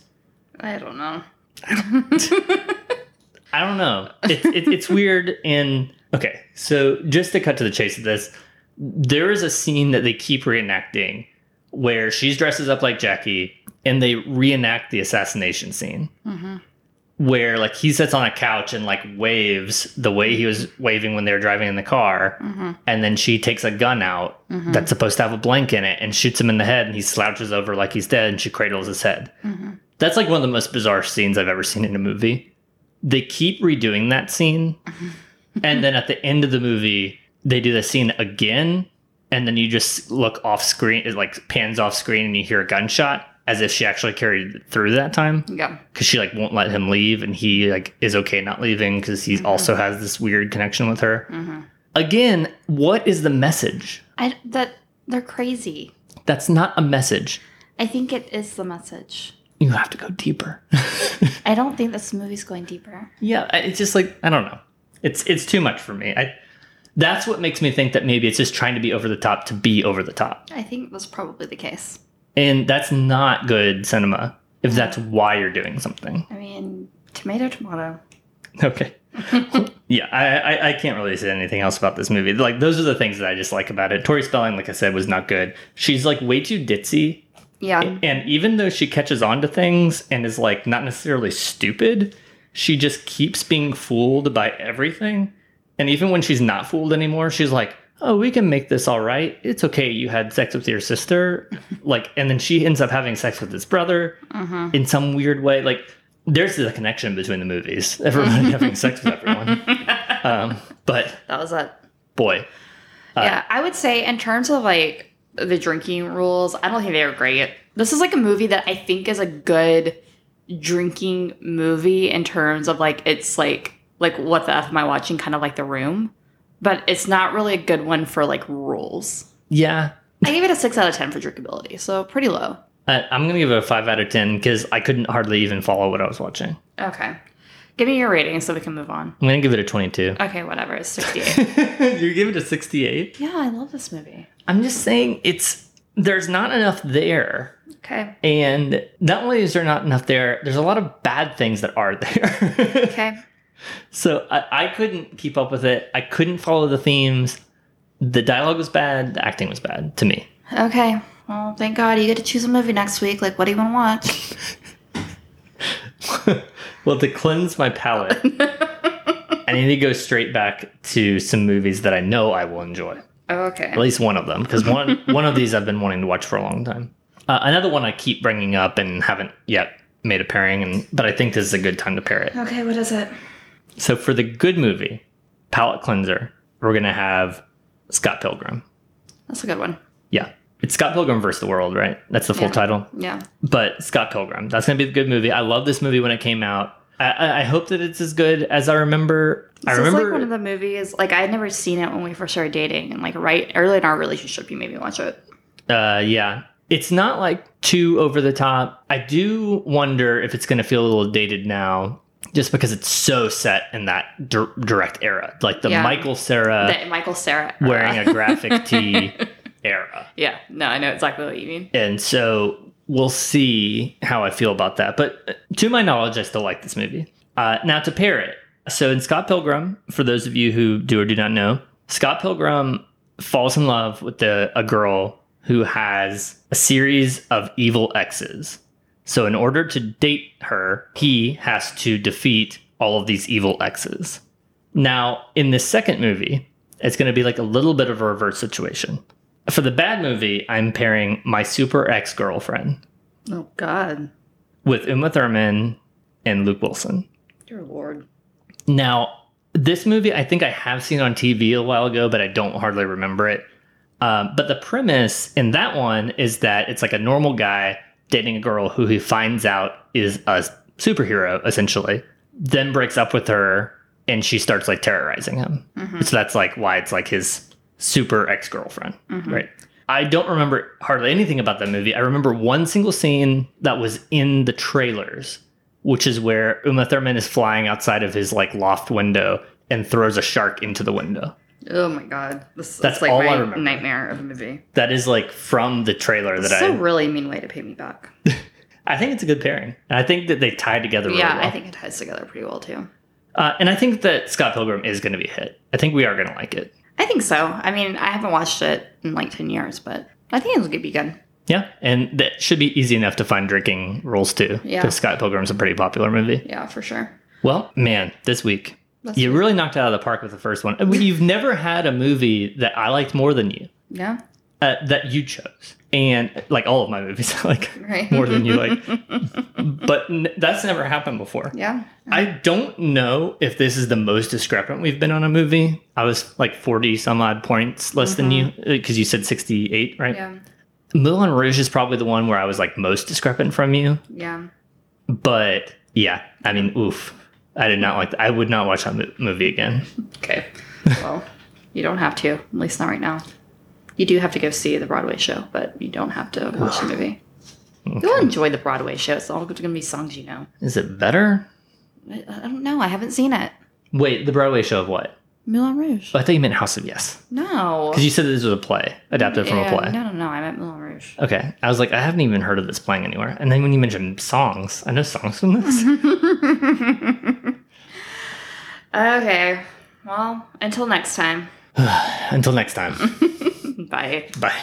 Speaker 1: I don't know.
Speaker 2: I don't know. It's it, it's weird. And okay, so just to cut to the chase of this, there is a scene that they keep reenacting where she's dresses up like Jackie, and they reenact the assassination scene.
Speaker 1: Mhm.
Speaker 2: Where like he sits on a couch and like waves the way he was waving when they were driving in the car,
Speaker 1: Mhm.
Speaker 2: and then she takes a gun out that's supposed to have a blank in it and shoots him in the head, and he slouches over like he's dead, and she cradles his head.
Speaker 1: Mhm.
Speaker 2: That's like one of the most bizarre scenes I've ever seen in a movie. They keep redoing that scene, and then at the end of the movie, they do the scene again, and then you just look off screen, it like pans off screen, and you hear a gunshot as if she actually carried it through that time
Speaker 1: Yeah.
Speaker 2: because she like won't let him leave, and he like is okay not leaving because he also has this weird connection with her.
Speaker 1: Mhm.
Speaker 2: Again, what is the message?
Speaker 1: I that they're crazy.
Speaker 2: That's not a message.
Speaker 1: I think it is the message.
Speaker 2: You have to go deeper.
Speaker 1: I don't think this movie's going deeper.
Speaker 2: Yeah, it's just like I don't know. It's it's too much for me. I that's what makes me think that maybe it's just trying to be over the top to be over the top.
Speaker 1: I think that's probably the case.
Speaker 2: And that's not good cinema if that's why you're doing something.
Speaker 1: I mean, tomato, tomato.
Speaker 2: Okay. yeah, I, I I can't really say anything else about this movie. Like those are the things that I just like about it. Tori Spelling, like I said, was not good. She's like way too ditzy.
Speaker 1: Yeah.
Speaker 2: And even though she catches on to things and is like not necessarily stupid, she just keeps being fooled by everything. And even when she's not fooled anymore, she's like, "Oh, we can make this all right. It's okay. You had sex with your sister." like and then she ends up having sex with his brother
Speaker 1: Mhm.
Speaker 2: in some weird way. Like there's the connection between the movies. Everybody having sex with everyone. Um, but
Speaker 1: That was it.
Speaker 2: boy, Uh,
Speaker 1: yeah, I would say in terms of like the drinking rules, I don't think they were great. This is like a movie that I think is a good drinking movie in terms of like it's like like what the f am I watching? Kind of like The Room, but it's not really a good one for like rules.
Speaker 2: yeah,
Speaker 1: I gave it a six out of ten for drinkability, so pretty low.
Speaker 2: uh, I'm gonna give it a five out of ten because I couldn't hardly even follow what I was watching.
Speaker 1: Okay, give me your rating so we can move on.
Speaker 2: I'm gonna give it a 22.
Speaker 1: Okay, whatever. It's sixty eight.
Speaker 2: you give it a 68.
Speaker 1: yeah, I love this movie.
Speaker 2: I'm just saying it's there's not enough there.
Speaker 1: Okay,
Speaker 2: And not only is there not enough there, there's a lot of bad things that are there.
Speaker 1: okay.
Speaker 2: So I, I couldn't keep up with it. I couldn't follow the themes. The dialogue was bad. The acting was bad to me.
Speaker 1: Okay. Well, thank God you get to choose a movie next week. Like, what do you want to watch?
Speaker 2: well, to cleanse my palate, I need to go straight back to some movies that I know I will enjoy.
Speaker 1: Okay.
Speaker 2: At least one of them, because one one of these I've been wanting to watch for a long time. Uh, another one I keep bringing up and haven't yet made a pairing, and but I think this is a good time to pair it.
Speaker 1: Okay, what is it?
Speaker 2: So for the good movie, palate cleanser, we're gonna have Scott Pilgrim.
Speaker 1: That's a good one.
Speaker 2: Yeah, it's Scott Pilgrim versus the World, right? That's the full
Speaker 1: Yeah.
Speaker 2: title.
Speaker 1: Yeah.
Speaker 2: But Scott Pilgrim, that's gonna be the good movie. I love this movie when it came out. I, I, I hope that it's as good as I remember. I
Speaker 1: This is
Speaker 2: remember.
Speaker 1: like one of the movies. Like I had never seen it when we first started dating, and like right early in our relationship, you made me watch it.
Speaker 2: Uh, yeah. It's not like too over the top. I do wonder if it's going to feel a little dated now, just because it's so set in that dir- direct era, like the
Speaker 1: Yeah.
Speaker 2: Michael Cera
Speaker 1: that Michael Cera
Speaker 2: Uh, wearing a graphic tee era.
Speaker 1: yeah. No, I know exactly what you mean.
Speaker 2: And so we'll see how I feel about that. But uh, to my knowledge, I still like this movie. Uh, now to pair it. So in Scott Pilgrim, for those of you who do or do not know, Scott Pilgrim falls in love with the, a girl who has a series of evil exes. So in order to date her, he has to defeat all of these evil exes. Now, in this second movie, it's going to be like a little bit of a reverse situation. For the bad movie, I'm pairing my super ex girlfriend
Speaker 1: Oh God,
Speaker 2: with Uma Thurman and Luke Wilson.
Speaker 1: dear Lord.
Speaker 2: Now, this movie, I think I have seen on TV a while ago, but I don't hardly remember it. Um, but the premise in that one is that it's like a normal guy dating a girl who he finds out is a superhero, essentially, then breaks up with her and she starts like terrorizing him. Mm-hmm. So that's like why it's like his super ex girlfriend, mm-hmm. right? I don't remember hardly anything about that movie. I remember one single scene that was in the trailers, which is where Uma Thurman is flying outside of his like loft window and throws a shark into the window.
Speaker 1: Oh my God, this
Speaker 2: That's
Speaker 1: like
Speaker 2: all
Speaker 1: my
Speaker 2: I remember.
Speaker 1: nightmare of a movie.
Speaker 2: That is like from the trailer that
Speaker 1: It's a
Speaker 2: I.
Speaker 1: really mean way to pay me back.
Speaker 2: I think it's a good pairing. And I think that they tie together really
Speaker 1: yeah,
Speaker 2: well.
Speaker 1: I think it ties together pretty well too.
Speaker 2: Uh, and I think that Scott Pilgrim is going to be a hit. I think we are going to like it.
Speaker 1: I think so. I mean, I haven't watched it in like ten years, but I think it's gonna be good.
Speaker 2: Yeah, and that should be easy enough to find drinking rules too.
Speaker 1: Yeah.
Speaker 2: because Scott Pilgrim's a pretty popular movie.
Speaker 1: Yeah, for sure.
Speaker 2: Well, man, this week
Speaker 1: This
Speaker 2: you really knocked it out of the park with the first one. You've never had a movie that I liked more than you,
Speaker 1: Yeah.
Speaker 2: uh, that you chose, and like all of my movies, I like
Speaker 1: Right.
Speaker 2: more than you like. but n- that's never happened before.
Speaker 1: Yeah.
Speaker 2: I don't know if this is the most discrepant we've been on a movie. I was like 40 some odd points less than you because you said 68, right?
Speaker 1: Yeah.
Speaker 2: Moulin Rouge is probably the one where I was like most discrepant from you.
Speaker 1: Yeah.
Speaker 2: But yeah, I mean, oof. I did not like that. I would not watch that movie again.
Speaker 1: Okay. well, you don't have to, at least not right now. You do have to go see the Broadway show, but you don't have to watch the movie. You'll enjoy the Broadway show. It's all going to be songs you know.
Speaker 2: Is it better?
Speaker 1: I, I don't know. I haven't seen it.
Speaker 2: Wait, the Broadway show of what?
Speaker 1: Moulin Rouge.
Speaker 2: Oh, I thought you meant House of Yes.
Speaker 1: No.
Speaker 2: Because you said this was a play, adapted from a play.
Speaker 1: No, no, no. I meant Moulin Rouge.
Speaker 2: Okay. I was like, I haven't even heard of this playing anywhere. And then when you mentioned songs, I know songs from this.
Speaker 1: Okay. Well, until next time.
Speaker 2: Until next time.
Speaker 1: Bye.
Speaker 2: Bye.